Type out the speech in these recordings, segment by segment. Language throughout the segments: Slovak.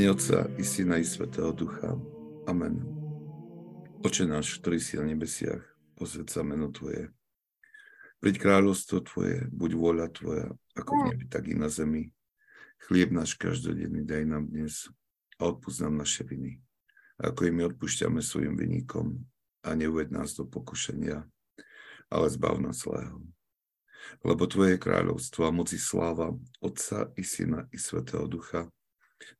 mene Otca i Syna i Svetého Ducha. Amen. Oče náš, ktorý si na nebesiach, posved sa meno Tvoje. Príď kráľovstvo Tvoje, buď vôľa Tvoja, ako v nebi, tak i na zemi. Chlieb náš každodenný daj nám dnes a odpúsť nám naše viny, ako i my odpúšťame svojim vinníkom a neuved nás do pokušenia, ale zbav nás zlého. Lebo Tvoje kráľovstvo a moci sláva Otca i Syna i Svetého Ducha,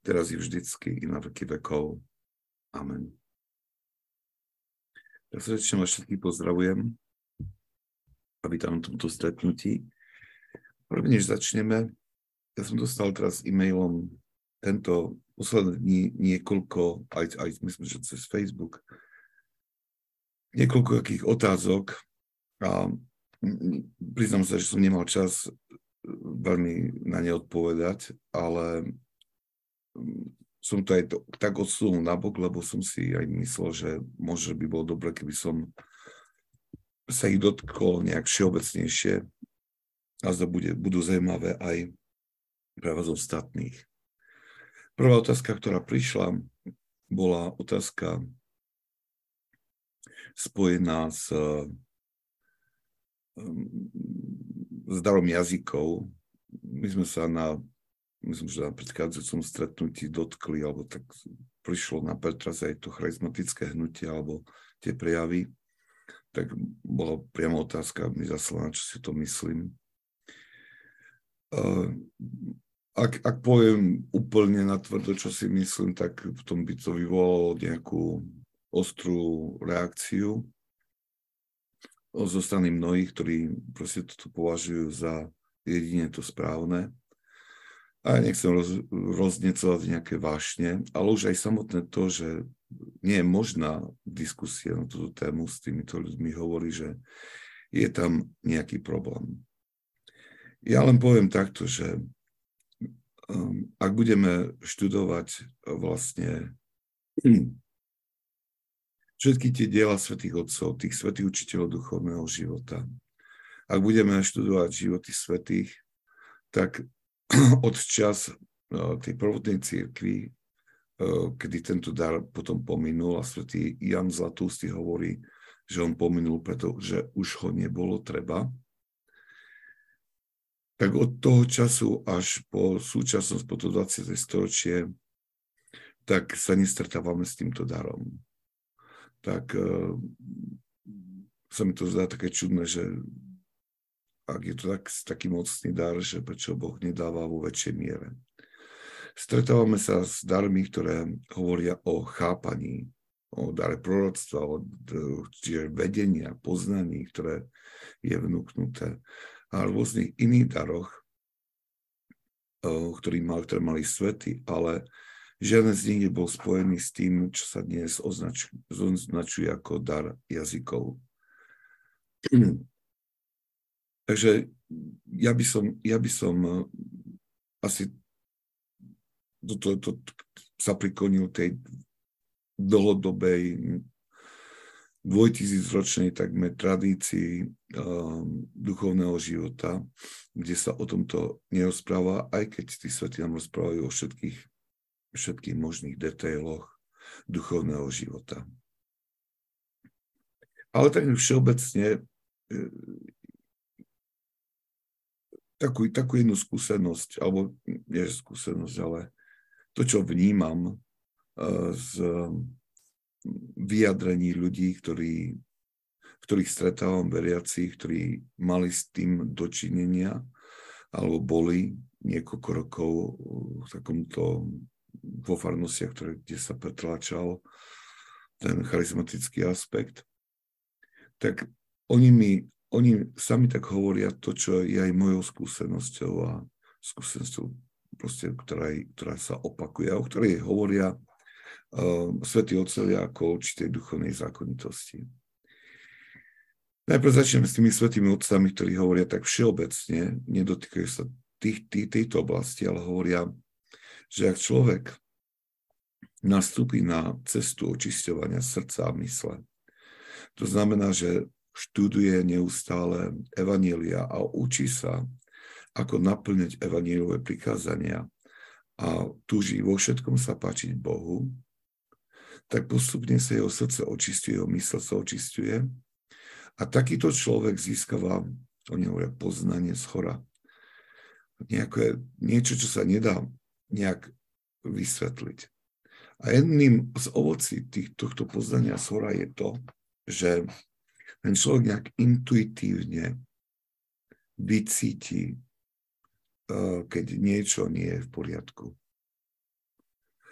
teraz i vždycky, i na veky vekov. Amen. Ja srdečne vás všetkých pozdravujem a vítam na tomto stretnutí. Prvne, než začneme, ja som dostal teraz e-mailom tento posledné dní niekoľko, aj, aj myslím, že cez Facebook, niekoľko takých otázok a priznám sa, že som nemal čas veľmi na ne odpovedať, ale som to aj to, tak odsunul nabok, lebo som si aj myslel, že možno by bolo dobre, keby som sa ich dotkol nejak všeobecnejšie a zda bude, budú zaujímavé aj pre vás ostatných. Prvá otázka, ktorá prišla, bola otázka spojená s, s darom jazykov. My sme sa na myslím, že na predchádzajúcom stretnutí dotkli, alebo tak prišlo na pretraz aj to charizmatické hnutie, alebo tie prejavy, tak bola priama otázka mi zaslaná, čo si to myslím. Ak, ak poviem úplne natvrdo, čo si myslím, tak tom by to vyvolalo nejakú ostrú reakciu zo strany mnohých, ktorí proste toto považujú za jedine to správne a nechcem roz, roznecovať nejaké vášne, ale už aj samotné to, že nie je možná diskusia na túto tému s týmito ľuďmi, hovorí, že je tam nejaký problém. Ja len poviem takto, že um, ak budeme študovať vlastne všetky tie diela svätých Otcov, tých svätých učiteľov duchovného života, ak budeme študovať životy svätých, tak od čas no, tej prvotnej církvy, e, kedy tento dar potom pominul a svätý Jan Zlatústy hovorí, že on pominul, pretože už ho nebolo treba, tak od toho času až po súčasnosť, po to 20. storočie, tak sa nestretávame s týmto darom. Tak uh, sa mi to zdá také čudné, že ak je to tak, taký mocný dar, že prečo Boh nedáva vo väčšej miere. Stretávame sa s darmi, ktoré hovoria o chápaní, o dare proroctva, o čiže vedenia, poznaní, ktoré je vnúknuté a rôznych iných daroch, ktorý mal, ktoré mali svety, ale žiaden z nich nebol spojený s tým, čo sa dnes označuje, označuje ako dar jazykov. Takže ja by som, ja by som eh, asi do to, to, sa priklonil tej dlhodobej dvojtisícročnej takmer tradícii um, duchovného života, kde sa o tomto nerozpráva, aj keď tí svety nám rozprávajú o všetkých, všetkých možných detailoch duchovného života. Ale tak všeobecne eh, takú, takú jednu skúsenosť, alebo nie skúsenosť, ale to, čo vnímam uh, z vyjadrení ľudí, ktorí, ktorých stretávam veriacich, ktorí mali s tým dočinenia, alebo boli niekoľko rokov v takomto vo farnostiach, ktoré, kde sa pretláčal ten charizmatický aspekt, tak oni mi oni sami tak hovoria to, čo je aj mojou skúsenosťou a skúsenosťou, proste, ktorá, ktorá sa opakuje a o ktorej hovoria uh, svätí otcovia ako určitej duchovnej zákonitosti. Najprv začneme s tými svetými otcami, ktorí hovoria tak všeobecne, nedotýkajú sa tých, tých, tejto oblasti, ale hovoria, že ak človek nastúpi na cestu očisťovania srdca a mysle, to znamená, že študuje neustále evanielia a učí sa, ako naplňať evanielové prikázania a túži vo všetkom sa páčiť Bohu, tak postupne sa jeho srdce očistuje, jeho mysl sa očistuje a takýto človek získava, oni hovoria, poznanie z chora. Nejaké, niečo, čo sa nedá nejak vysvetliť. A jedným z ovocí tých, tohto poznania z hora je to, že ten človek nejak intuitívne vycíti, eh, keď niečo nie je v poriadku.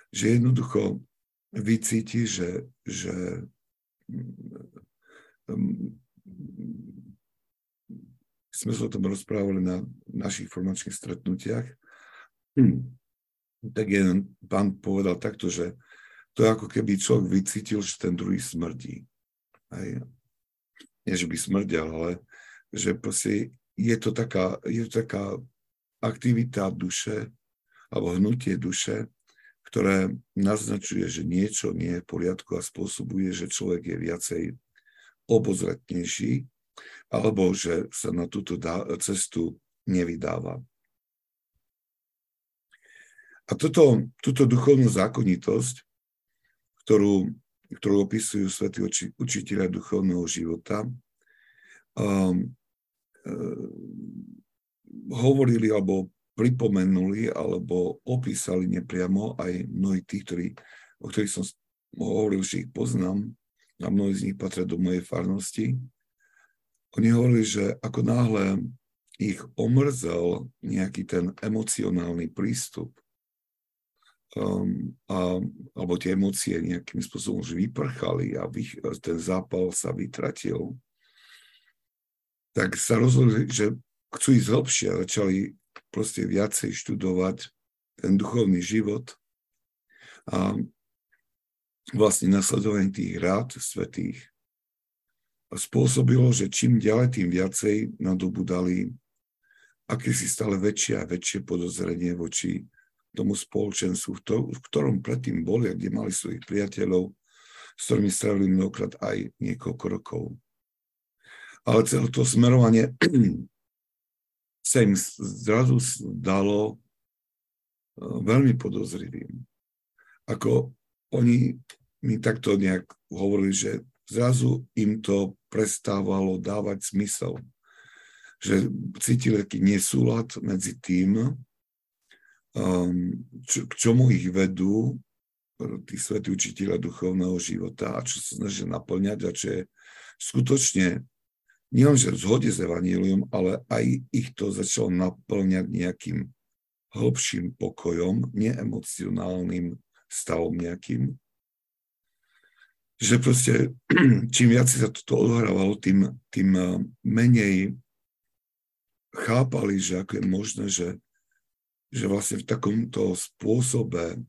Že jednoducho vycíti, že, že sme sa o tom rozprávali na našich formačných stretnutiach, tak jeden pán povedal takto, že to je ako keby človek vycítil, že ten druhý smrdí. Aj, nie, že by smrdel, ale že proste je to taká, je to taká aktivita duše alebo hnutie duše, ktoré naznačuje, že niečo nie je v poriadku a spôsobuje, že človek je viacej obozretnejší alebo že sa na túto cestu nevydáva. A toto, túto duchovnú zákonitosť, ktorú, ktorú opisujú svätí učiteľia duchovného života, um, hovorili alebo pripomenuli alebo opísali nepriamo aj mnohí tí, ktorí, o ktorých som hovoril, že ich poznám a mnohí z nich patria do mojej farnosti. Oni hovorili, že ako náhle ich omrzel nejaký ten emocionálny prístup um, a, alebo tie emócie nejakým spôsobom už vyprchali a vych, ten zápal sa vytratil, tak sa rozhodli, že chcú ísť hlbšie a začali proste viacej študovať ten duchovný život. A vlastne nasledovanie tých rád svetých spôsobilo, že čím ďalej, tým viacej nadobudali akési stále väčšie a väčšie podozrenie voči tomu spoločenstvu, v ktorom predtým boli a kde mali svojich priateľov, s ktorými strávili mnohokrát aj niekoľko rokov ale celé to smerovanie sa im zrazu dalo e, veľmi podozrivým. Ako oni mi takto nejak hovorili, že zrazu im to prestávalo dávať zmysel. Že cítili taký nesúlad medzi tým, čo, k čomu ich vedú tí svetí učiteľa duchovného života a čo sa snažia naplňať a čo je skutočne nielenže v zhode s Evanílium, ale aj ich to začalo naplňať nejakým hĺbším pokojom, neemocionálnym stavom nejakým. Že proste, čím viac sa toto odhrávalo, tým, tým eh, menej chápali, že ako je možné, že, že vlastne v takomto spôsobe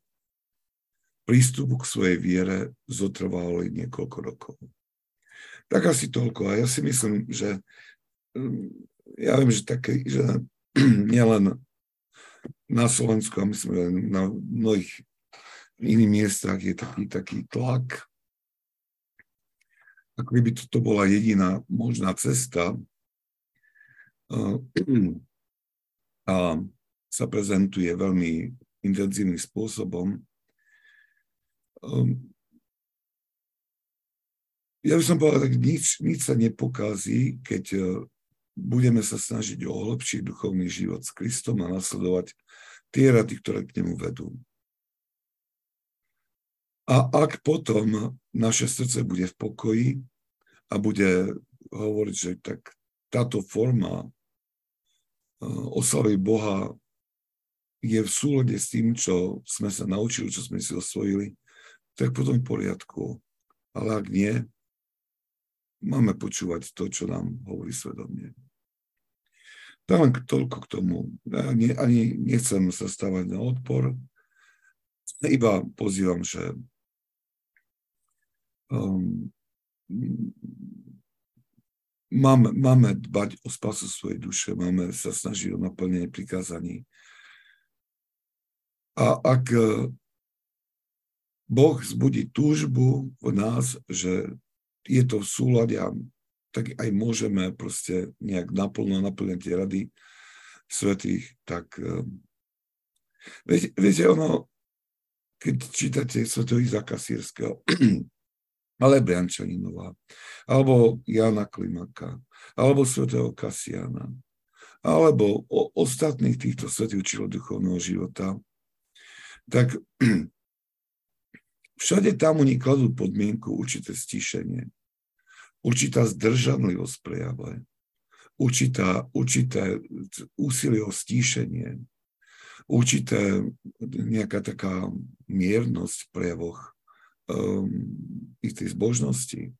prístupu k svojej viere zotrvali niekoľko rokov. Tak asi toľko. A ja si myslím, že mm, ja viem, že, také, že nielen na Slovensku, a myslím, že na mnohých iných miestach je taký, taký tlak, ako by toto bola jediná možná cesta a sa prezentuje veľmi intenzívnym spôsobom. ja by som povedal, tak nič, nič sa nepokazí, keď e, budeme sa snažiť o hlbší duchovný život s Kristom a nasledovať tie rady, ktoré k nemu vedú. A ak potom naše srdce bude v pokoji a bude hovoriť, že tak táto forma e, oslavy Boha je v súlade s tým, čo sme sa naučili, čo sme si osvojili, tak potom v poriadku. Ale ak nie, máme počúvať to, čo nám hovorí svedomie. Tak len toľko k tomu. Ja nie, ani nechcem sa stávať na odpor, iba pozývam, že um, máme, máme dbať o spasu svojej duše, máme sa snažiť o naplnenie prikázaní. A ak Boh zbudí túžbu v nás, že je to v súlade a tak aj môžeme proste nejak naplno naplňať tie rady svetých, tak, ehm, Viete, viete ono, keď čítate svetého Izaka Sýrského, ale Briančaninova, alebo Jana Klimaka, alebo svetého Kasiana, alebo o ostatných týchto svetých učiteľov duchovného života, tak všade tam oni kladú podmienku určité stíšenie, určitá zdržanlivosť prejave, určitá, určité úsilie o stíšenie, určité nejaká taká miernosť v prejavoch um, istej zbožnosti.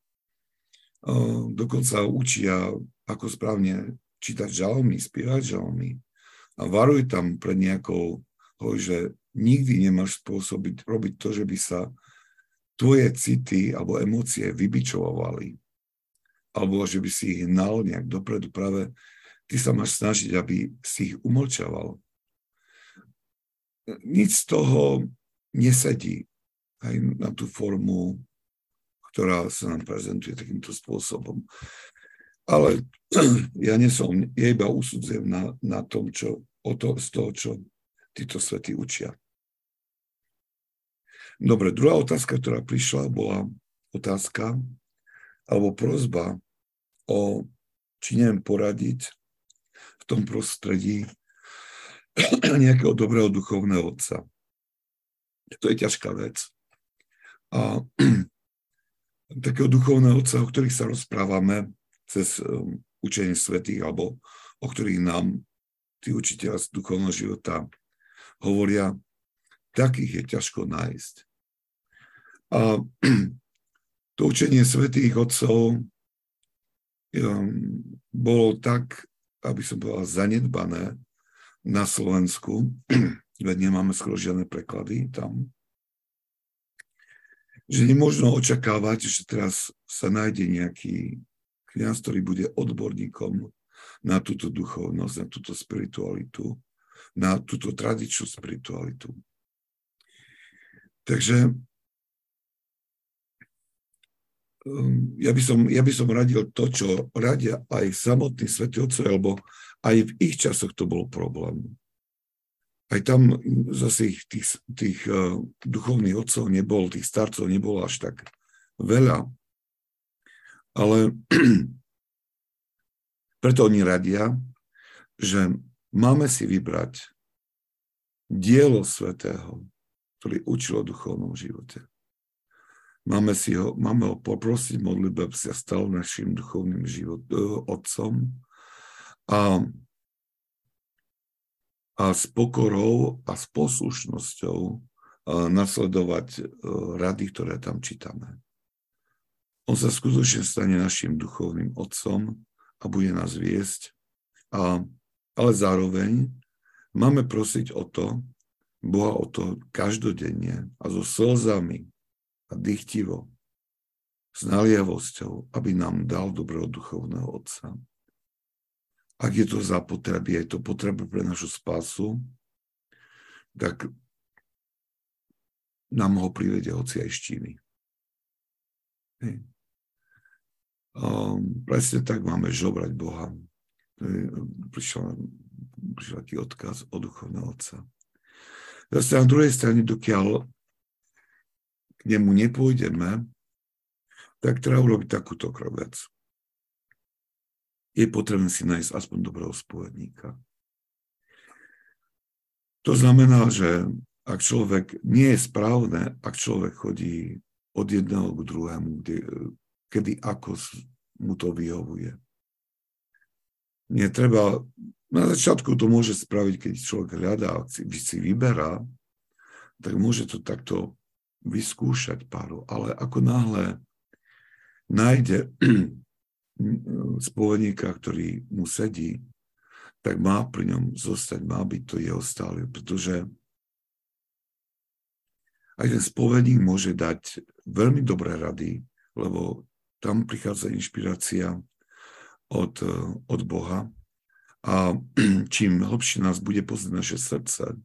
Um, dokonca učia, ako správne čítať žalmy, spievať žalmy. A varujú tam pred nejakou, že nikdy nemáš spôsobiť robiť to, že by sa tvoje city alebo emócie vybičovali, alebo že by si ich hnal nejak dopredu. Práve ty sa máš snažiť, aby si ich umlčaval. Nic z toho nesedí aj na tú formu, ktorá sa nám prezentuje takýmto spôsobom. Ale ja nesom, ja iba usudzujem na, na tom, čo, o to, z toho, čo títo svety učia. Dobre, druhá otázka, ktorá prišla, bola otázka alebo prozba o, či neviem poradiť v tom prostredí nejakého dobrého duchovného otca. To je ťažká vec. A takého duchovného otca, o ktorých sa rozprávame, cez um, učenie svetých, alebo o ktorých nám tí učiteľa z duchovného života hovoria, takých je ťažko nájsť. A to učenie svetých otcov um, bolo tak, aby som povedal, zanedbané na Slovensku, veď nemáme skoro žiadne preklady tam, že nemôžno očakávať, že teraz sa nájde nejaký kniaz, ktorý bude odborníkom na túto duchovnosť, na túto spiritualitu, na túto tradičnú spiritualitu. Takže um, ja by, som, ja by som radil to, čo radia aj samotní svätí otcovia, lebo aj v ich časoch to bol problém. Aj tam zase ich, tých, tých uh, duchovných otcov nebol, tých starcov nebolo až tak veľa. Ale preto oni radia, že máme si vybrať dielo svetého, ktorý učil o duchovnom živote. Máme, si ho, máme ho poprosiť modlitbe, aby sa stal našim duchovným život, uh, otcom a, a s pokorou a s poslušnosťou uh, nasledovať uh, rady, ktoré tam čítame. On sa skutočne stane našim duchovným otcom a bude nás viesť. A, ale zároveň máme prosiť o to, Boha o to každodenne a so slzami a dychtivo, s naliavosťou, aby nám dal dobrého duchovného otca. Ak je to za je to potreba pre našu spásu, tak nám ho privede hoci aj štíny. Um, presne tak máme žobrať Boha. Prišiel, prišiel taký odkaz od duchovného otca. Zase na druhej strane, dokiaľ k nemu nepôjdeme, tak treba urobiť takúto vec. Je potrebné si nájsť aspoň dobrého spovedníka. To znamená, že ak človek nie je správne, ak človek chodí od jedného k druhému, kde, kedy ako mu to vyhovuje. Netreba, na začiatku to môže spraviť, keď človek hľadá, si, si vyberá, tak môže to takto vyskúšať páru. Ale ako náhle nájde spovedníka, ktorý mu sedí, tak má pri ňom zostať, má byť to jeho stále, pretože aj ten spovedník môže dať veľmi dobré rady, lebo tam prichádza inšpirácia od, od Boha a čím hlbšie nás bude poznať naše srdce,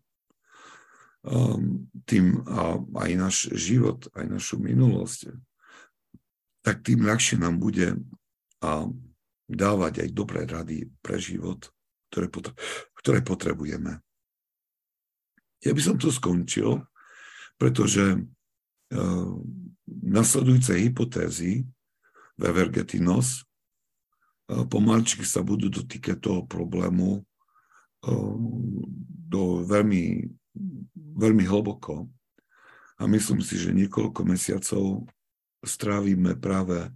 um, tým a aj náš život, aj našu minulosť, tak tým ľahšie nám bude a dávať aj dobré rady pre život, ktoré, ktoré potrebujeme. Ja by som to skončil, pretože uh, nasledujúce hypotézy Vevergetinos uh, pomaličky sa budú dotýkať toho problému uh, do veľmi, veľmi hlboko. A myslím si, že niekoľko mesiacov strávime práve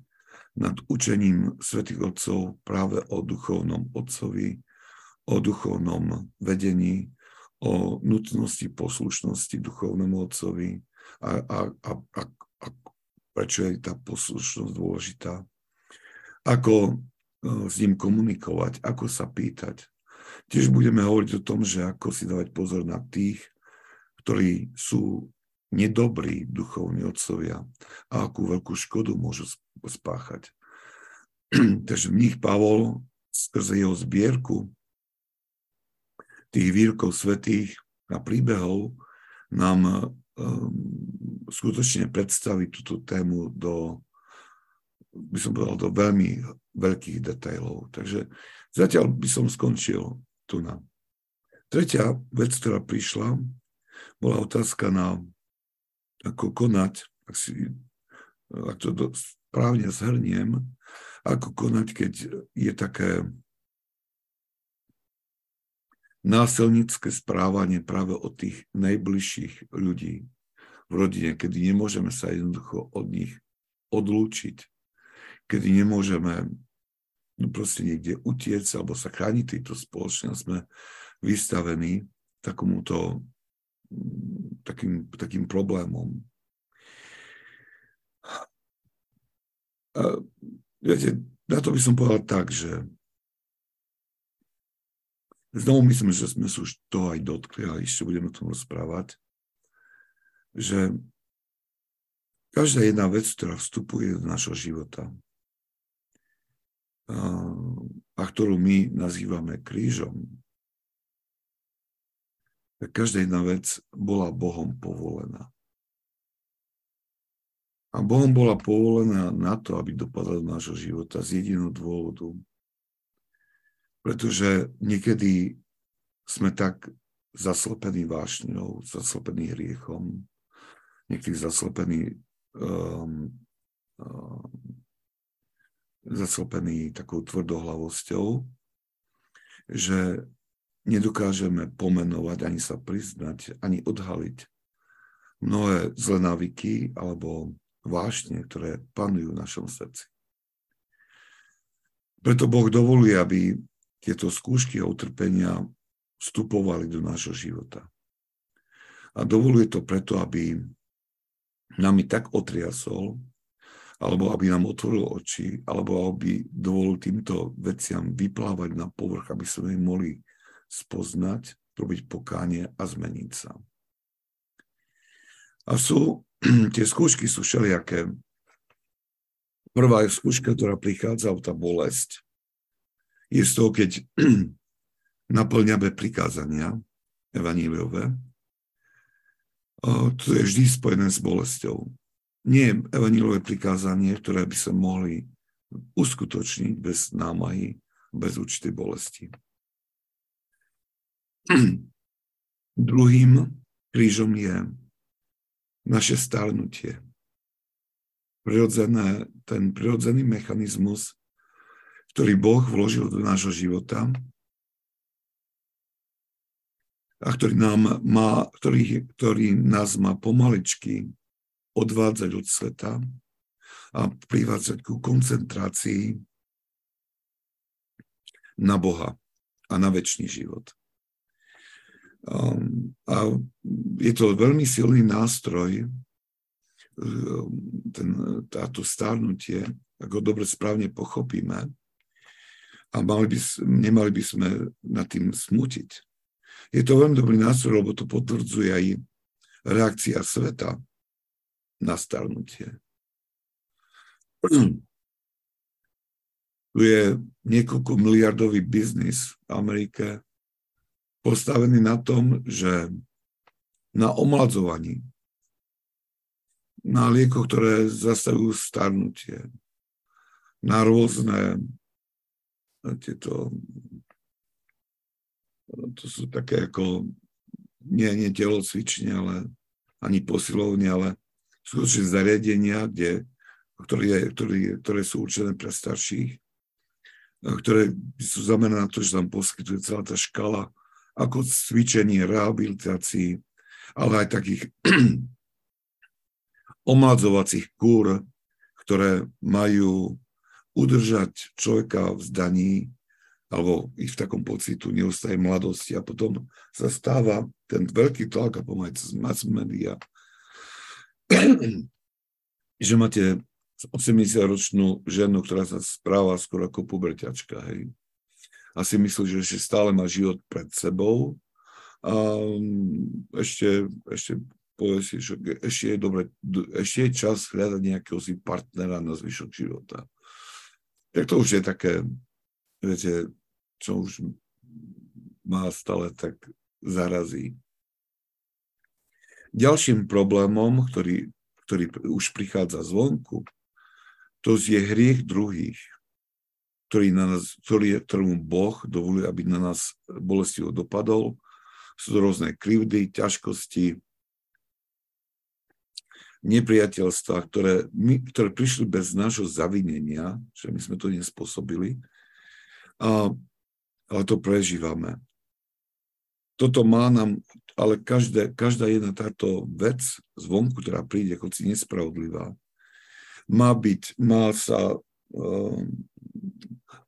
nad učením svätých Otcov práve o duchovnom Otcovi, o duchovnom vedení, o nutnosti poslušnosti duchovnému Otcovi a, a, a, a, a prečo je tá poslušnosť dôležitá. Ako s ním komunikovať, ako sa pýtať. Tiež budeme hovoriť o tom, že ako si dávať pozor na tých, ktorí sú nedobrí duchovní otcovia a akú veľkú škodu môžu spáchať. Takže v nich Pavol skrze jeho zbierku tých výrokov svetých a príbehov nám um, skutočne predstaví túto tému do, by som povedal, do veľmi veľkých detailov. Takže zatiaľ by som skončil tu na. Tretia vec, ktorá prišla, bola otázka na ako konať, ak, si, ak to správne zhrniem, ako konať, keď je také násilnícke správanie práve od tých najbližších ľudí v rodine, kedy nemôžeme sa jednoducho od nich odlúčiť, kedy nemôžeme proste niekde utiec alebo sa chrániť tejto spoločnosti, sme vystavení takomuto takým, takým problémom. A, viete, na to by som povedal tak, že znovu myslím, že sme sa už to aj dotkli a ešte budeme o tom rozprávať, že každá jedna vec, ktorá vstupuje do našho života a, ktorú my nazývame krížom, tak každá jedna vec bola Bohom povolená. A Bohom bola povolená na to, aby dopadla do nášho života z jediného dôvodu. Pretože niekedy sme tak zaslepení vášňou, zaslepení hriechom, niekedy zaslepení um, um, zaslepení takou tvrdohlavosťou, že nedokážeme pomenovať, ani sa priznať, ani odhaliť mnohé zlé návyky alebo vášne, ktoré panujú v našom srdci. Preto Boh dovoluje, aby tieto skúšky a utrpenia vstupovali do nášho života. A dovoluje to preto, aby nami tak otriasol, alebo aby nám otvoril oči, alebo aby dovolil týmto veciam vyplávať na povrch, aby sme ich mohli spoznať, robiť pokánie a zmeniť sa. A sú, tie skúšky sú všelijaké. Prvá je skúška, ktorá prichádza, tá bolesť. Je z toho, keď naplňame prikázania evaníliové. To je vždy spojené s bolesťou. Nie je evaníliové prikázanie, ktoré by sa mohli uskutočniť bez námahy, bez určitej bolesti. Druhým krížom je naše starnutie. Prirodzené, ten prirodzený mechanizmus, ktorý Boh vložil do nášho života a ktorý, nám má, ktorý, ktorý nás má pomaličky odvádzať od sveta a privádzať ku koncentrácii na Boha a na väčší život. Um, a je to veľmi silný nástroj, um, ten, táto stárnutie, ako dobre správne pochopíme, a mali by, nemali by sme nad tým smutiť. Je to veľmi dobrý nástroj, lebo to potvrdzuje aj reakcia sveta na starnutie. Tu je niekoľko miliardový biznis v Amerike, postavený na tom, že na omladzovaní, na liekoch, ktoré zastavujú starnutie, na rôzne tieto, to sú také ako nie, nie telocvične, ale ani posilovne, ale skutočne zariadenia, kde, ktoré, ktoré, ktoré sú určené pre starších, ktoré sú zamerané na to, že tam poskytuje celá tá škala ako cvičenie, rehabilitácií, ale aj takých omladzovacích kúr, ktoré majú udržať človeka v zdaní alebo i v takom pocitu neustále mladosti. A potom sa stáva ten veľký tlak a pomáhať z mass media, že máte 80-ročnú ženu, ktorá sa správa skoro ako puberťačka, hej. A si myslí, že ešte stále má život pred sebou a mm, ešte, ešte povie si, že ešte je, dobre, ešte je čas hľadať nejakého si partnera na zvyšok života. Tak to už je také, viete, čo už má stále tak zarazí. Ďalším problémom, ktorý, ktorý už prichádza zvonku, to je hriech druhých, ktorý na nás, ktorý, ktorému Boh dovoluje, aby na nás bolestivo dopadol. Sú to rôzne krivdy, ťažkosti, nepriateľstva, ktoré, my, ktoré prišli bez nášho zavinenia, že my sme to nespôsobili, a, ale to prežívame. Toto má nám, ale každé, každá jedna táto vec zvonku, ktorá príde, si nespravodlivá, má byť, má sa uh,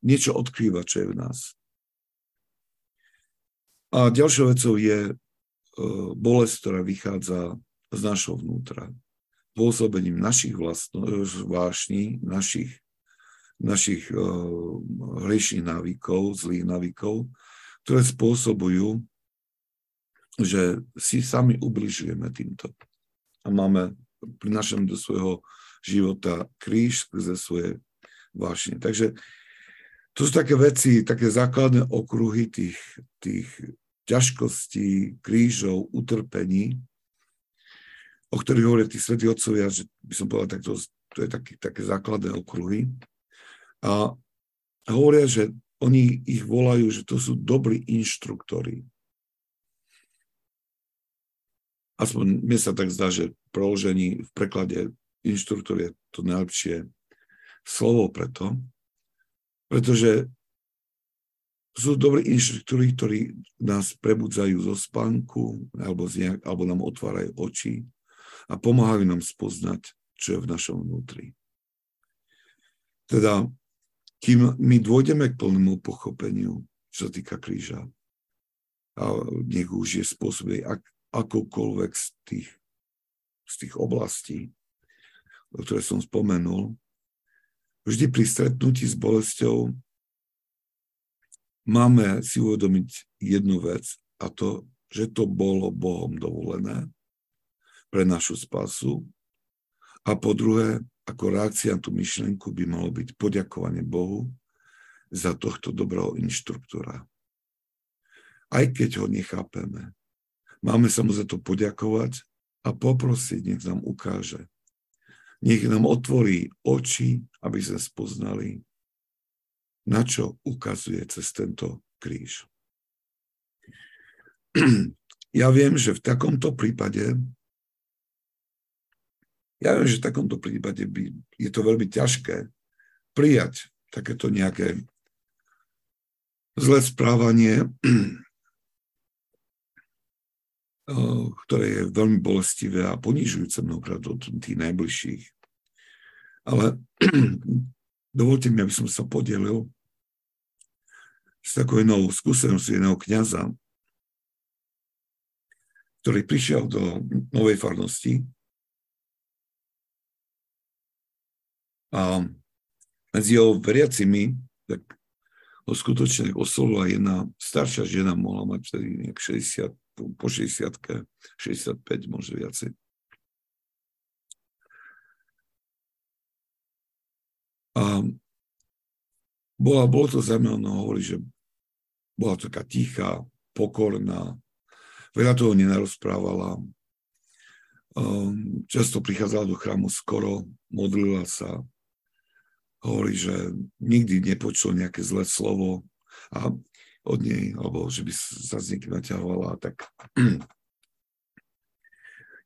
niečo odkrývať, čo je v nás. A ďalšou vecou je uh, bolesť, ktorá vychádza z našho vnútra pôsobením našich vlastno, vášní, našich, našich uh, hriešných návykov, zlých návykov, ktoré spôsobujú, že si sami ubližujeme týmto. A máme, prinašame do svojho života kríž skrze svoje vášne. Takže to sú také veci, také základné okruhy tých, tých ťažkostí, krížov, utrpení, o ktorých hovoria tí svätí otcovia, že by som povedal, tak to, to je taký, také základné okruhy. A hovoria, že oni ich volajú, že to sú dobrí inštruktori. Aspoň mne sa tak zdá, že v proložení, v preklade inštruktor je to najlepšie slovo preto, pretože sú dobrí inštruktori, ktorí nás prebudzajú zo spánku alebo, z nejak, alebo nám otvárajú oči a pomáhajú nám spoznať, čo je v našom vnútri. Teda, kým my dôjdeme k plnému pochopeniu, čo sa týka kríža, a nech už je spôsobej ak, akokoľvek z tých, z tých oblastí, ktoré som spomenul, vždy pri stretnutí s bolesťou máme si uvedomiť jednu vec a to, že to bolo Bohom dovolené pre našu spasu. A po druhé, ako reakcia na tú myšlienku by malo byť poďakovanie Bohu za tohto dobrého inštruktora. Aj keď ho nechápeme, máme sa mu za to poďakovať a poprosiť, nech nám ukáže. Nech nám otvorí oči, aby sme spoznali, na čo ukazuje cez tento kríž. Ja viem, že v takomto prípade ja viem, že v takomto prípade by, je to veľmi ťažké prijať takéto nejaké zlé správanie, ktoré je veľmi bolestivé a ponižujúce mnohokrát od tých najbližších. Ale dovolte mi, aby som sa podelil s takou jednou skúsenosťou jedného kniaza, ktorý prišiel do novej farnosti A medzi jeho veriacimi, tak ho skutočne oslovila jedna staršia žena, mohla mať vtedy nejak 60, po 60 65, možno viacej. A bola, bolo to zaujímavé, no hovorí, že bola taká tichá, pokorná, veľa toho nenarozprávala, um, často prichádzala do chrámu skoro, modlila sa, hovorí, že nikdy nepočul nejaké zlé slovo. A od nej, alebo že by sa z niekým naťahovala, tak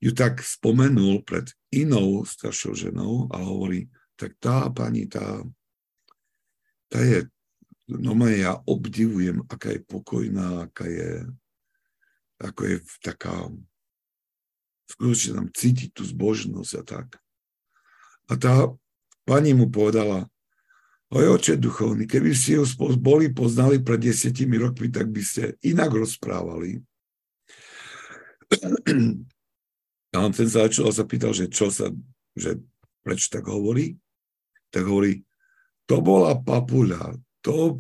ju tak spomenul pred inou staršou ženou a hovorí, tak tá pani, tá, tá je, no ja obdivujem, aká je pokojná, aká je, ako je taká, skutočne tam cítiť tú zbožnosť a tak. A tá pani mu povedala, oj oče duchovný, keby ste ho boli poznali pred desiatimi rokmi, tak by ste inak rozprávali. A on ten začal a sa pýtal, že čo sa, že prečo tak hovorí? Tak hovorí, to bola papuľa, to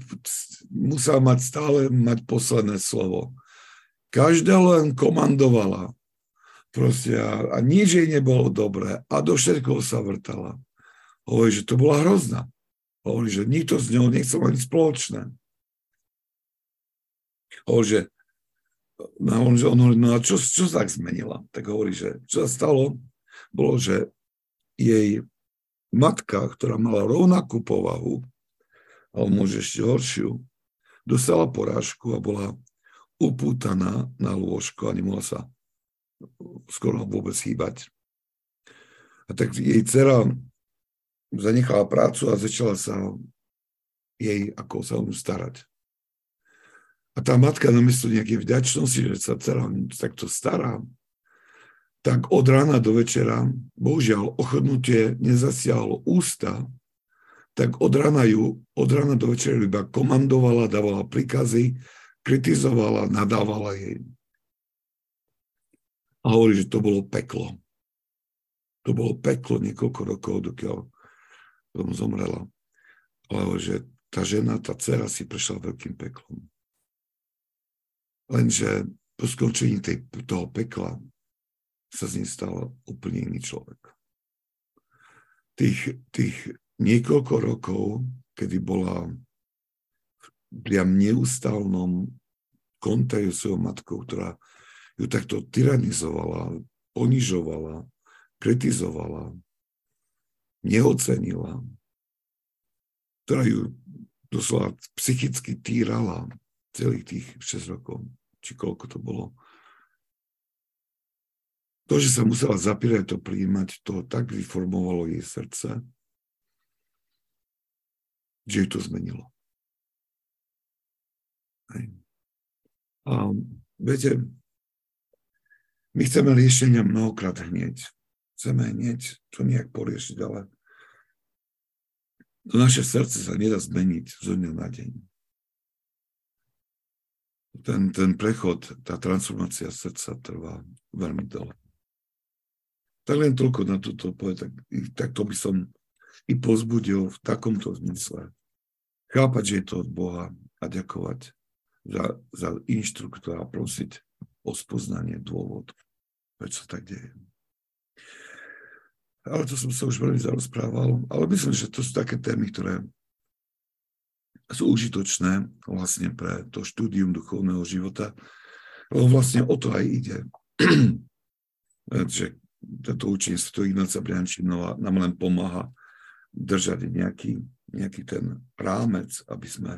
musela mať stále mať posledné slovo. Každá len komandovala. Proste a, a nič jej nebolo dobré a do všetkoho sa vrtala. Hovorí, že to bola hrozná. Hovorí, že nikto z ňou nechcel mať spoločné. Hovorí, že No, on, on hovorí, no a čo, čo sa tak zmenila? Tak hovorí, že čo sa stalo, bolo, že jej matka, ktorá mala rovnakú povahu, ale môže ešte horšiu, dostala porážku a bola upútaná na lôžko a nemohla sa skoro vôbec hýbať. A tak jej dcera zanechala prácu a začala sa jej ako sa o starať. A tá matka namiesto nejakej vďačnosti, že sa dcera takto stará, tak od rána do večera, bohužiaľ, ochotnutie nezasiahlo ústa, tak od rána ju, od rána do večera iba komandovala, dávala príkazy, kritizovala, nadávala jej. A hovorí, že to bolo peklo. To bolo peklo niekoľko rokov, dokiaľ potom zomrela. Ale že tá žena, tá dcera si prešla veľkým peklom. Lenže po skončení tej, toho pekla sa z nej stal úplne iný človek. Tých, tých niekoľko rokov, kedy bola v priam neustálnom kontajú svojou matkou, ktorá ju takto tyranizovala, ponižovala, kritizovala, neocenila, ktorá ju doslova psychicky týrala, celých tých 6 rokov, či koľko to bolo. To, že sa musela zapírať to príjmať, to tak vyformovalo jej srdce, že ju to zmenilo. Hej. A viete, my chceme riešenia mnohokrát hneď. Chceme hneď to nejak poriešiť, ale to naše srdce sa nedá zmeniť zo dňa na deň ten, ten prechod, tá transformácia srdca trvá veľmi dlho. Tak len toľko na toto povedať, tak, tak to by som i pozbudil v takomto zmysle. Chápať, že je to od Boha a ďakovať za, za inštruktora a prosiť o spoznanie dôvod, prečo sa tak deje. Ale to som sa už veľmi zarozprával, ale myslím, že to sú také témy, ktoré sú užitočné vlastne pre to štúdium duchovného života, lebo vlastne o to aj ide. že toto učenie Sv. Ignáca Briančinova nám len pomáha držať nejaký, nejaký ten rámec, aby sme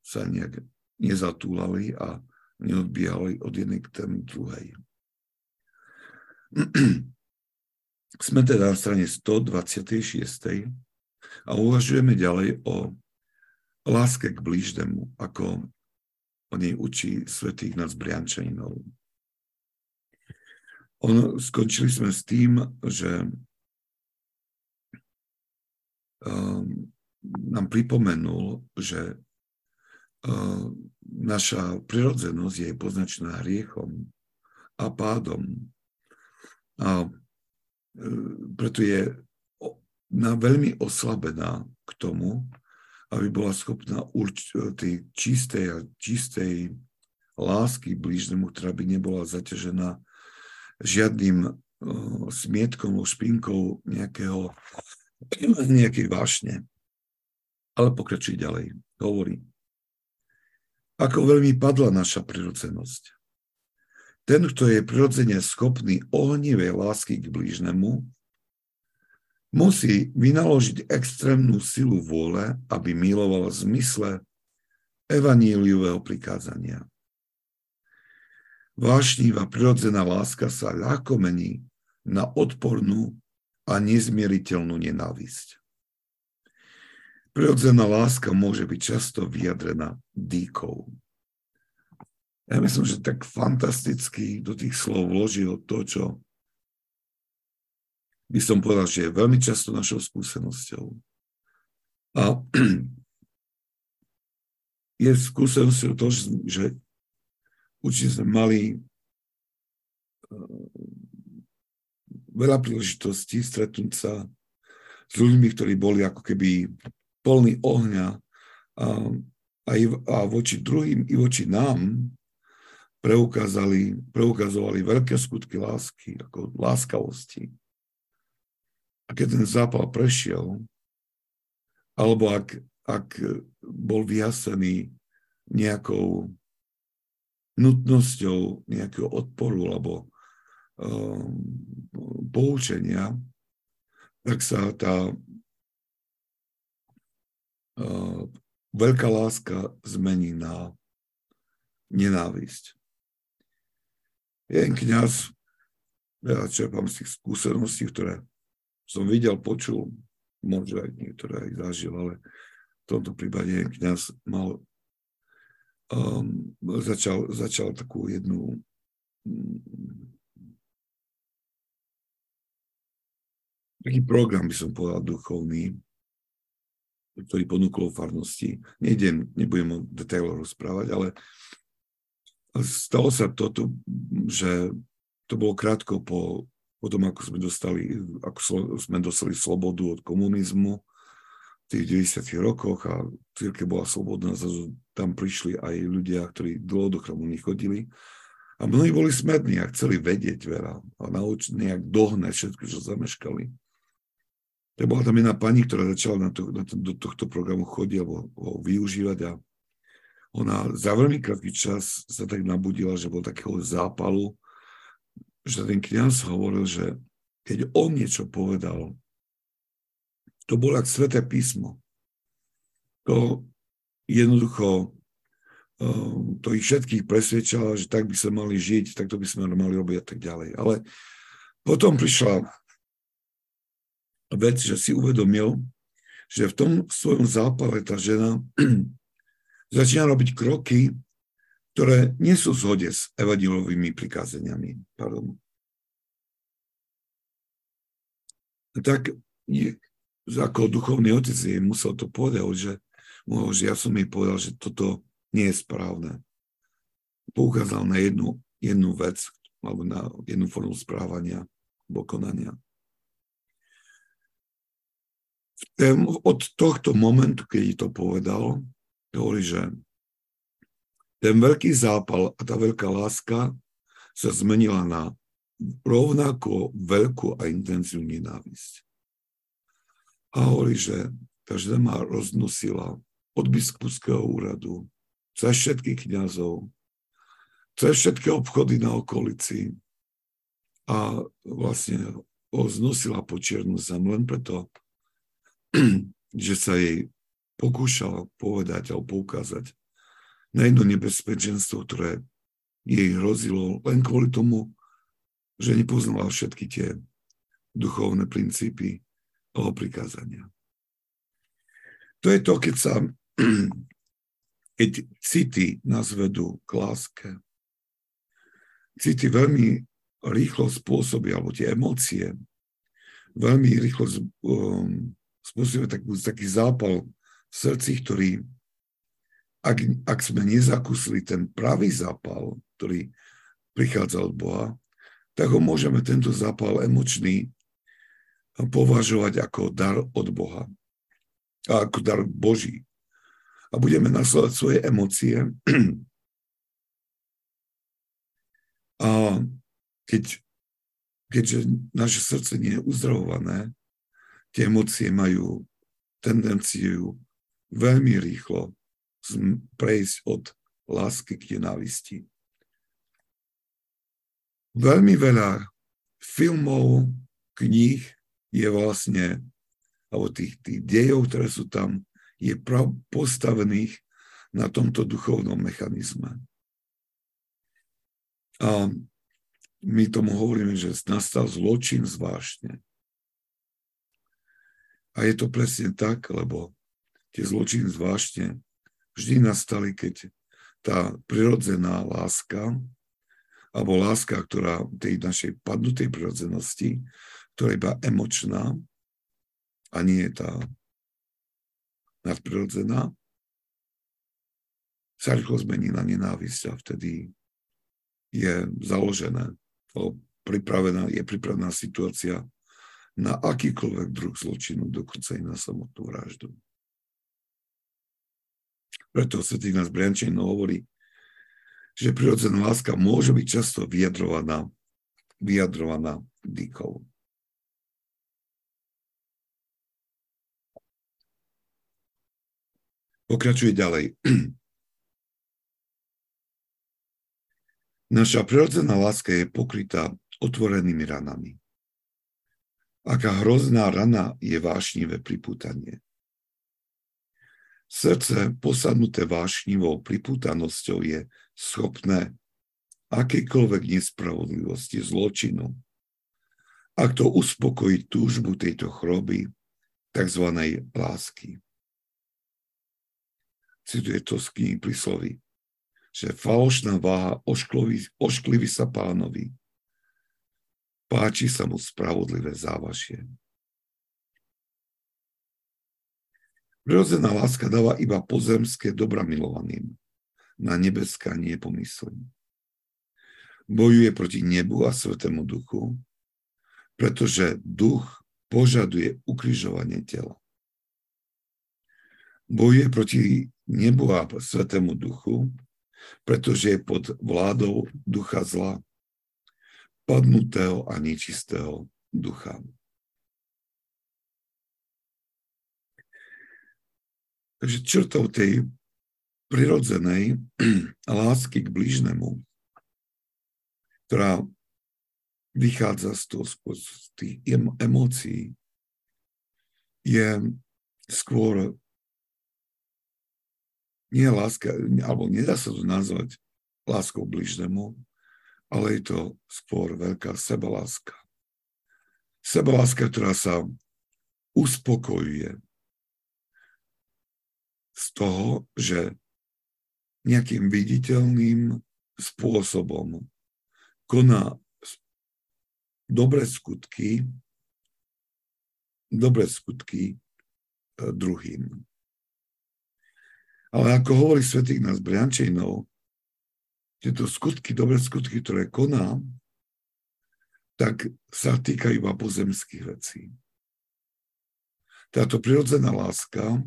sa nejak nezatúlali a neodbíjali od jednej k témy druhej. Sme teda na strane 126. a uvažujeme ďalej o láske k blížnemu, ako o nej učí svätých nás Briančaninov. On, skončili sme s tým, že um, nám pripomenul, že uh, naša prirodzenosť je poznačená hriechom a pádom. A preto je na veľmi oslabená k tomu, aby bola schopná urč- tej čistej a čistej lásky blížnemu, ktorá by nebola zaťažená žiadnym uh, smietkom, špinkou nejakého, nejakej vášne. Ale pokračuje ďalej. Hovorí, ako veľmi padla naša prirodzenosť. Ten, kto je prirodzene schopný ohnivej lásky k blížnemu, musí vynaložiť extrémnu silu vôle, aby miloval v zmysle evaníliového prikázania. Vášnivá prirodzená láska sa ľahko mení na odpornú a nezmieriteľnú nenávisť. Prirodzená láska môže byť často vyjadrená dýkou. Ja myslím, že tak fantasticky do tých slov vložil to, čo by som povedal, že je veľmi často našou skúsenosťou. A je skúsenosťou to, že určite sme mali eh, veľa príležitostí stretnúť sa s ľuďmi, ktorí boli ako keby plný ohňa a, a, a voči druhým i voči nám preukázali, preukazovali veľké skutky lásky, ako láskavosti. A keď ten zápal prešiel, alebo ak, ak bol vyhasený nejakou nutnosťou nejakého odporu alebo um, poučenia, tak sa tá uh, veľká láska zmení na nenávisť. Jeden kniaz, ja čerpám z tých skúseností, ktoré som videl, počul, možno aj niektoré aj zažil, ale v tomto prípade kniaz mal um, začal, začal takú jednu taký program, by som povedal, duchovný, ktorý ponúkol farnosti. Nejdem, nebudem o detailoch rozprávať, ale stalo sa toto, že to bolo krátko po, po tom, ako sme dostali, ako sme dostali slobodu od komunizmu v tých 90 rokoch a círke bola slobodná, tam prišli aj ľudia, ktorí dlho do chramu nechodili. A mnohí boli smední a chceli vedieť veľa a naučiť nejak dohnať všetko, čo zameškali. Tak bola tam jedna pani, ktorá začala na to, na to, do tohto programu chodiť alebo ho využívať a ona za veľmi krátky čas sa tak nabudila, že bol takého zápalu, že ten kniaz hovoril, že keď on niečo povedal, to bolo ako sveté písmo. To jednoducho um, to ich všetkých presvedčalo, že tak by sa mali žiť, tak to by sme mali robiť a tak ďalej. Ale potom prišla vec, že si uvedomil, že v tom svojom zápale tá žena začína robiť kroky, ktoré nie sú v zhode s evadilovými prikázaniami. Pardon. Tak ako duchovný otec jej musel to povedať, že, že ja som jej povedal, že toto nie je správne. Poukázal na jednu, jednu vec, alebo na jednu formu správania, alebo konania. Od tohto momentu, keď to povedal, hovorí, že ten veľký zápal a tá veľká láska sa zmenila na rovnako veľkú a intenziu nenávisť. A hovorí, že tá žena roznosila od biskupského úradu, cez všetkých kniazov, cez všetky obchody na okolici a vlastne ho znosila po čiernu zem len preto, že sa jej pokúšal povedať alebo poukázať na jedno nebezpečenstvo, ktoré jej hrozilo len kvôli tomu, že nepoznala všetky tie duchovné princípy alebo prikázania. To je to, keď sa keď city nás vedú k láske. City veľmi rýchlo spôsobia, alebo tie emócie, veľmi rýchlo um, spôsobia taký, taký zápal srdci, ktorý, ak, ak sme nezakusili ten pravý zápal, ktorý prichádza od Boha, tak ho môžeme tento zápal emočný považovať ako dar od Boha. A ako dar Boží. A budeme nasledovať svoje emócie. A keď, keďže naše srdce nie je uzdravované, tie emócie majú tendenciu veľmi rýchlo prejsť od lásky k nenávisti. Veľmi veľa filmov, kníh je vlastne, alebo tých, tých dejov, ktoré sú tam, je prav postavených na tomto duchovnom mechanizme. A my tomu hovoríme, že nastal zločin zvážne. A je to presne tak, lebo tie zločiny zvláštne vždy nastali, keď tá prirodzená láska, alebo láska, ktorá tej našej padnutej prirodzenosti, ktorá je iba emočná a nie je tá nadprirodzená, sa rýchlo zmení na nenávisť a vtedy je založené, pripravená, je pripravená situácia na akýkoľvek druh zločinu, dokonca i na samotnú vraždu. Preto svetý nás Briančejno hovorí, že prirodzená láska môže byť často vyjadrovaná, vyjadrovaná dýchou. Pokračuje ďalej. Naša prirodzená láska je pokrytá otvorenými ranami. Aká hrozná rana je vášnivé pripútanie. Srdce posadnuté vášnivou pripútanosťou je schopné akejkoľvek nespravodlivosti, zločinu. Ak to uspokojí túžbu tejto chroby, tzv. lásky. Cituje to z knihy prísloví že falošná váha oškliví sa pánovi. Páči sa mu spravodlivé závažie. Prirodzená láska dáva iba pozemské dobra milovaným. Na nebeská nie pomyslím. Bojuje proti nebu a svetému duchu, pretože duch požaduje ukrižovanie tela. Bojuje proti nebu a svetému duchu, pretože je pod vládou ducha zla, padnutého a nečistého ducha. Takže črtou tej prirodzenej lásky k blížnemu, ktorá vychádza z, toho, z tých emócií, je skôr nie láska, alebo nedá sa to nazvať láskou bližnému, ale je to skôr veľká sebaláska. Sebaláska, ktorá sa uspokojuje z toho, že nejakým viditeľným spôsobom koná dobré skutky, dobré skutky eh, druhým. Ale ako hovorí svätý nás Briančejnov, tieto skutky, dobré skutky, ktoré koná, tak sa týka iba pozemských vecí. Táto prirodzená láska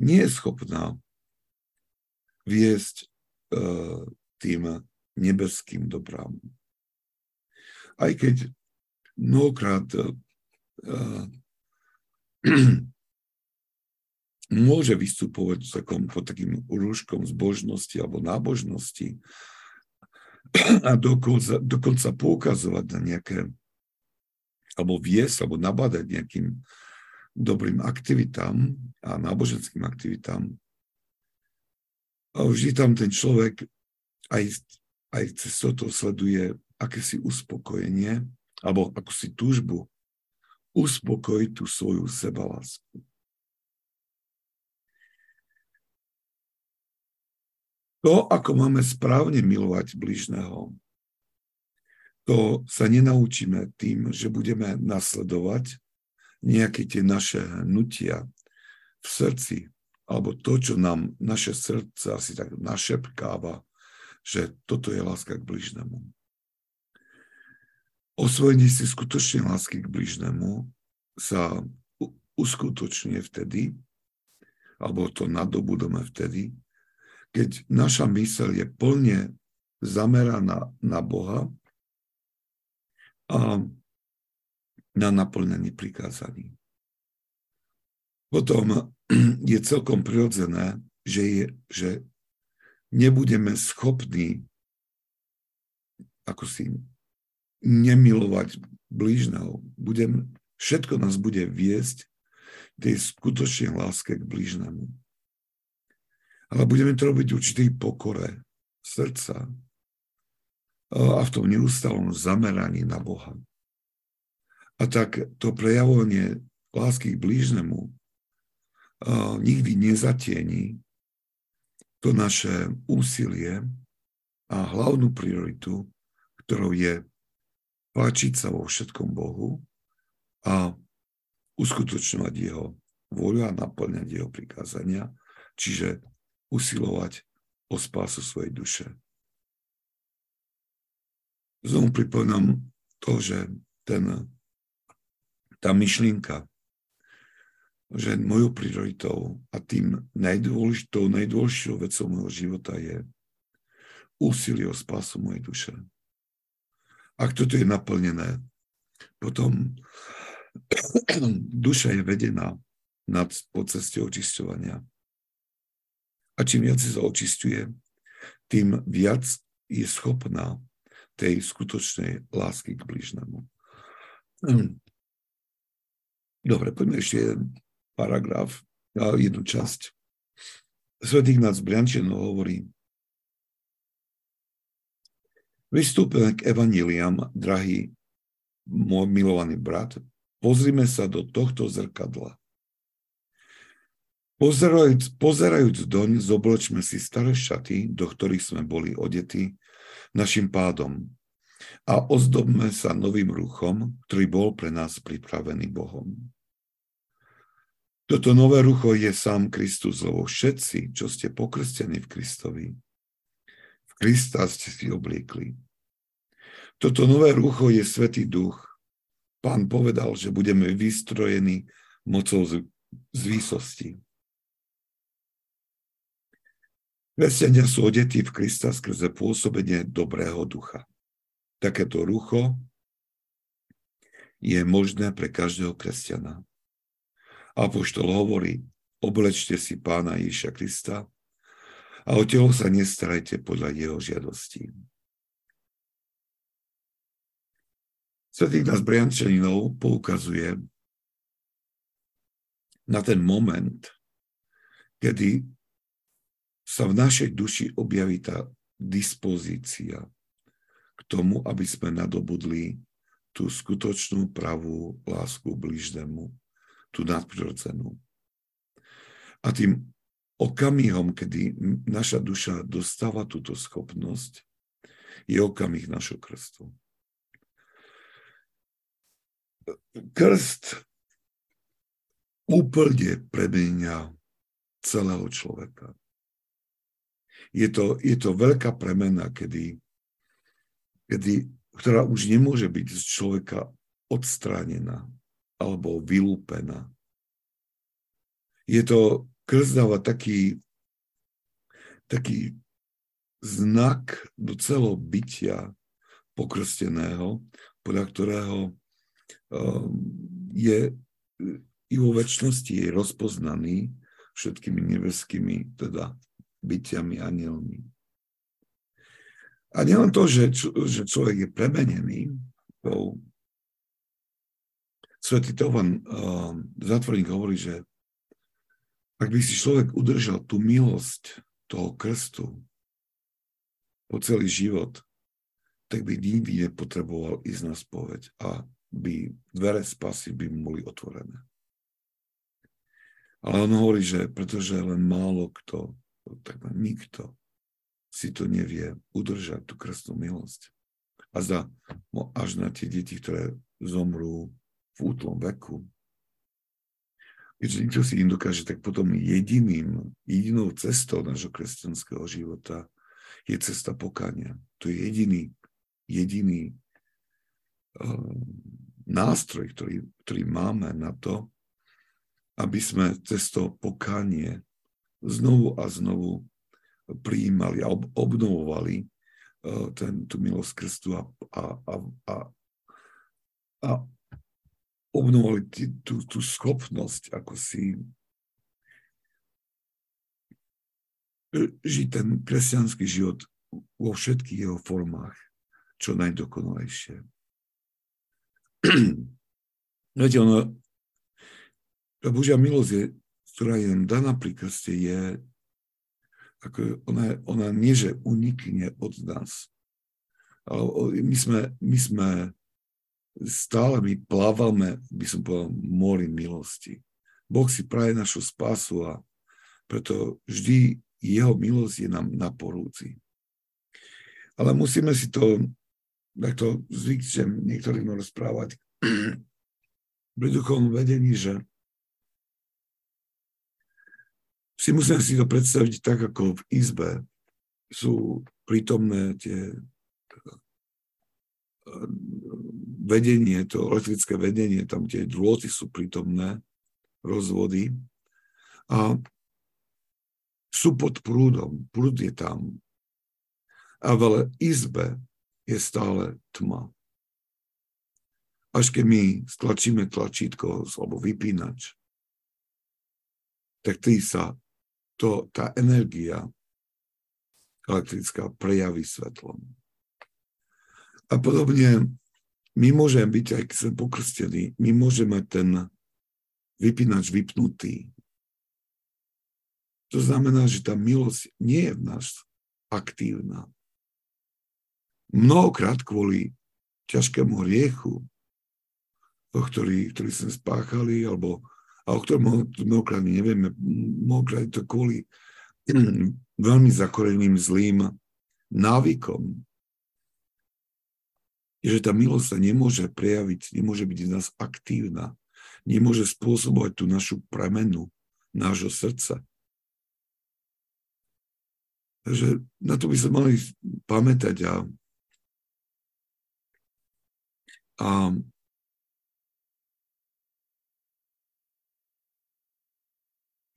nie je schopná viesť uh, tým nebeským dobrám. Aj keď mnohokrát uh, môže vystupovať takom, pod takým rúškom zbožnosti alebo nábožnosti a dokonca, dokonca poukazovať na nejaké alebo viesť, alebo nabádať nejakým dobrým aktivitám a náboženským aktivitám. A vždy tam ten človek aj, aj cez toto sleduje akési uspokojenie alebo akúsi túžbu uspokojiť tú svoju sebalásku. To, ako máme správne milovať bližného, to sa nenaučíme tým, že budeme nasledovať nejaké tie naše hnutia v srdci, alebo to, čo nám naše srdce asi tak našepkáva, že toto je láska k bližnému. Osvojenie si skutočne lásky k bližnému sa uskutočňuje vtedy, alebo to nadobudeme vtedy, keď naša myseľ je plne zameraná na Boha a na naplnenie prikázaní. Potom je celkom prirodzené, že, je, že nebudeme schopní ako si nemilovať blížneho. Budem, všetko nás bude viesť tej skutočnej láske k blížnemu ale budeme to robiť určitej pokore srdca. a v tom neustálom zameraní na Boha. A tak to prejavovanie lásky k blížnemu nikdy nezatieni to naše úsilie a hlavnú prioritu, ktorou je páčiť sa vo všetkom Bohu a uskutočňovať jeho voľu a naplňať jeho prikázania, čiže usilovať o spásu svojej duše. Znovu pripomínam to, že ten, tá myšlienka, že mojou prioritou a tým najdôležitou, najdôležitejšou vecou môjho života je úsilie o spásu mojej duše. Ak toto je naplnené, potom duša je vedená nad, po ceste očisťovania. A čím viac sa očistuje, tým viac je schopná tej skutočnej lásky k blížnemu. Dobre, poďme ešte jeden paragraf, jednu časť. Svetý Ignác Briančino hovorí, Vystúpime k evaníliam, drahý môj milovaný brat, pozrime sa do tohto zrkadla. Pozerajúc, pozerajúc doň, zobločme si staré šaty, do ktorých sme boli odetí, našim pádom a ozdobme sa novým ruchom, ktorý bol pre nás pripravený Bohom. Toto nové rucho je sám Kristus, lebo všetci, čo ste pokrstení v Kristovi, v Krista ste si obliekli. Toto nové rucho je Svetý Duch. Pán povedal, že budeme vystrojení mocou z, z výsosti. Kresťania sú odetí v Krista skrze pôsobenie dobrého ducha. Takéto rucho je možné pre každého kresťana. Apoštol hovorí, oblečte si pána Ježiša Krista a o telo sa nestarajte podľa jeho žiadostí. Svetý nás Briančaninov poukazuje na ten moment, kedy sa v našej duši objaví tá dispozícia k tomu, aby sme nadobudli tú skutočnú pravú lásku blížnemu, tú nadprirodzenú. A tým okamihom, kedy naša duša dostáva túto schopnosť, je okamih našho krstu. Krst úplne premenia celého človeka je to, je to veľká premena, kedy, kedy, ktorá už nemôže byť z človeka odstránená alebo vylúpená. Je to, krst taký, taký znak do celého bytia pokrsteného, podľa ktorého um, je i vo väčšnosti rozpoznaný všetkými nebeskými, teda bytiami anielmi. A nielen to, že, že človek je premenený, to Svetý Tovan uh, zatvorník hovorí, že ak by si človek udržal tú milosť toho krstu po celý život, tak by nikdy nepotreboval ísť na spoveď a by dvere spasy by mu boli otvorené. Ale on hovorí, že pretože len málo kto takmer nikto si to nevie udržať, tú krstnú milosť. A za, až na tie deti, ktoré zomrú v útlom veku. Keďže nikto si im dokáže, tak potom jediným, jedinou cestou nášho kresťanského života je cesta pokania. To je jediný, jediný uh, nástroj, ktorý, ktorý máme na to, aby sme cez to pokánie znovu a znovu prijímali a ob, obnovovali uh, ten, tú milosť krstu a, a, a, a, a obnovovali tý, tú, tú schopnosť, ako si žiť ten kresťanský život vo všetkých jeho formách, čo najdokonalejšie. Viete, ono, tá Božia milosť je ktorá je nám daná pri krste, je, ako ona, ona nie, že unikne od nás, my sme, my sme stále my plávame, by som povedal, mori milosti. Boh si praje našu spásu a preto vždy jeho milosť je nám na porúci. Ale musíme si to takto zvyk, že niektorí môžu rozprávať pri duchovnom vedení, že si musíme si to predstaviť tak, ako v izbe sú prítomné tie vedenie, to elektrické vedenie, tam tie drôty sú prítomné, rozvody a sú pod prúdom, prúd je tam. A v izbe je stále tma. Až keď my stlačíme tlačítko alebo vypínač, tak tý sa to, tá energia elektrická prejaví svetlom. A podobne my môžeme byť, aj keď sme pokrstení, my môžeme ten vypínač vypnutý. To znamená, že tá milosť nie je v nás aktívna. Mnohokrát kvôli ťažkému riechu, o ktorý, ktorý sme spáchali, alebo a o ktorom mnohokrát nevieme, mnohokrát to kvôli veľmi zakoreným zlým návykom, je, že tá milosť sa nemôže prejaviť, nemôže byť v nás aktívna, nemôže spôsobovať tú našu premenu nášho srdca. Takže na to by sme mali pamätať a, a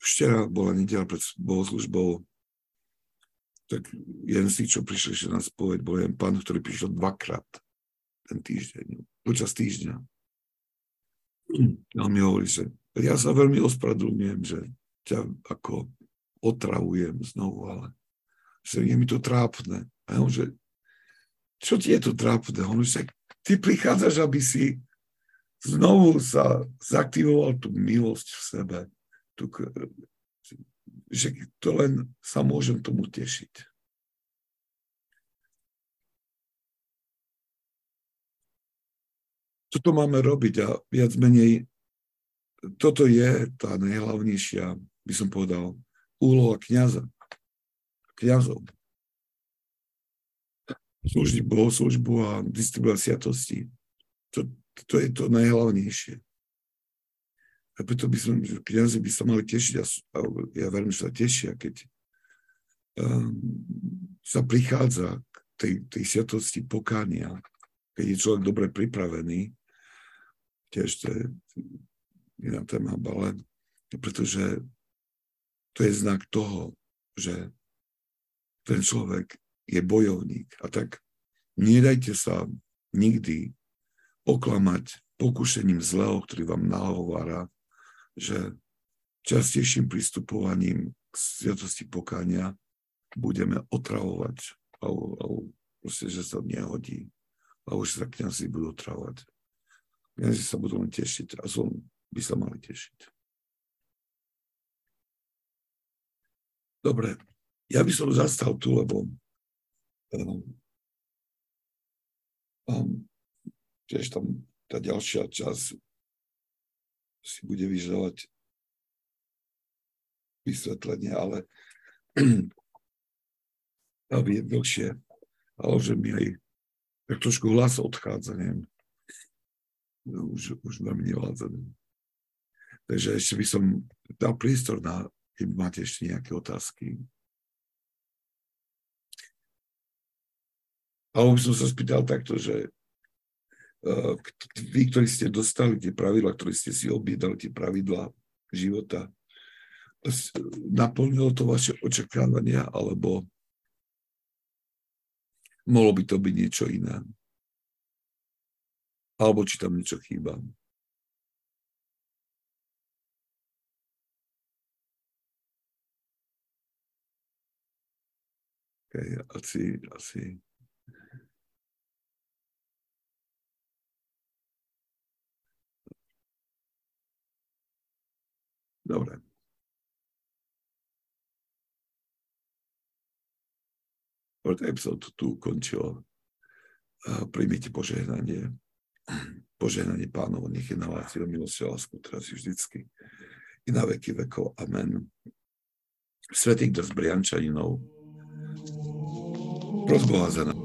včera bola nedela pred bohoslužbou, tak jeden z tých, čo prišli ešte na spoveď, bol jeden pán, ktorý prišiel dvakrát ten týždeň, počas týždňa. A mi hovorí, že ja sa veľmi ospravedlňujem, že ťa ako otravujem znovu, ale že je mi to trápne. A on, že čo ti je to trápne? On že ty prichádzaš, aby si znovu sa zaktivoval tú milosť v sebe. Tú, že to len sa môžem tomu tešiť. toto máme robiť a viac menej toto je tá najhlavnejšia, by som povedal, úloha kniaza, kniazov. Slúžiť bohoslužbu a distribuovať sviatosti. To, to je to najhlavnejšie. A preto by som, kniazy by sa mali tešiť, a, a ja verím, sa tešia, keď um, sa prichádza k tej, tej sviatosti pokánia, keď je človek dobre pripravený, tiež to je iná téma, ale pretože to je znak toho, že ten človek je bojovník. A tak nedajte sa nikdy oklamať pokušením zlého, ktorý vám nahovára, že častejším pristupovaním k sviatosti pokáňa budeme otravovať, alebo, alebo proste, že sa nehodí, alebo že sa kniazy budú otravovať. Kniazy sa budú len tešiť a zlom by sa mali tešiť. Dobre, ja by som zastal tu, lebo um, um, tiež tam tá ďalšia časť si bude vyžadovať vysvetlenie, ale aby je dlhšie, ale že mi aj tak trošku hlas odchádza, neviem no, už, už veľmi nevládzame. Takže ešte by som dal priestor na, keď máte ešte nejaké otázky. Alebo by som sa spýtal takto, že vy, ktorí ste dostali tie pravidla, ktorí ste si objednali tie pravidla života, naplnilo to vaše očakávania, alebo mohlo by to byť niečo iné? alebo či tam niečo chýba. Okay, asi, asi. Dobre. Dobre, epizódu tu ukončil. Príjmite požehnanie. Požehnanie pánovo, nech je na vás jeho milosť a lásku teraz vždycky. I na veky vekov. Amen. Svetý kto z Briančaninov, pros Boha za nás.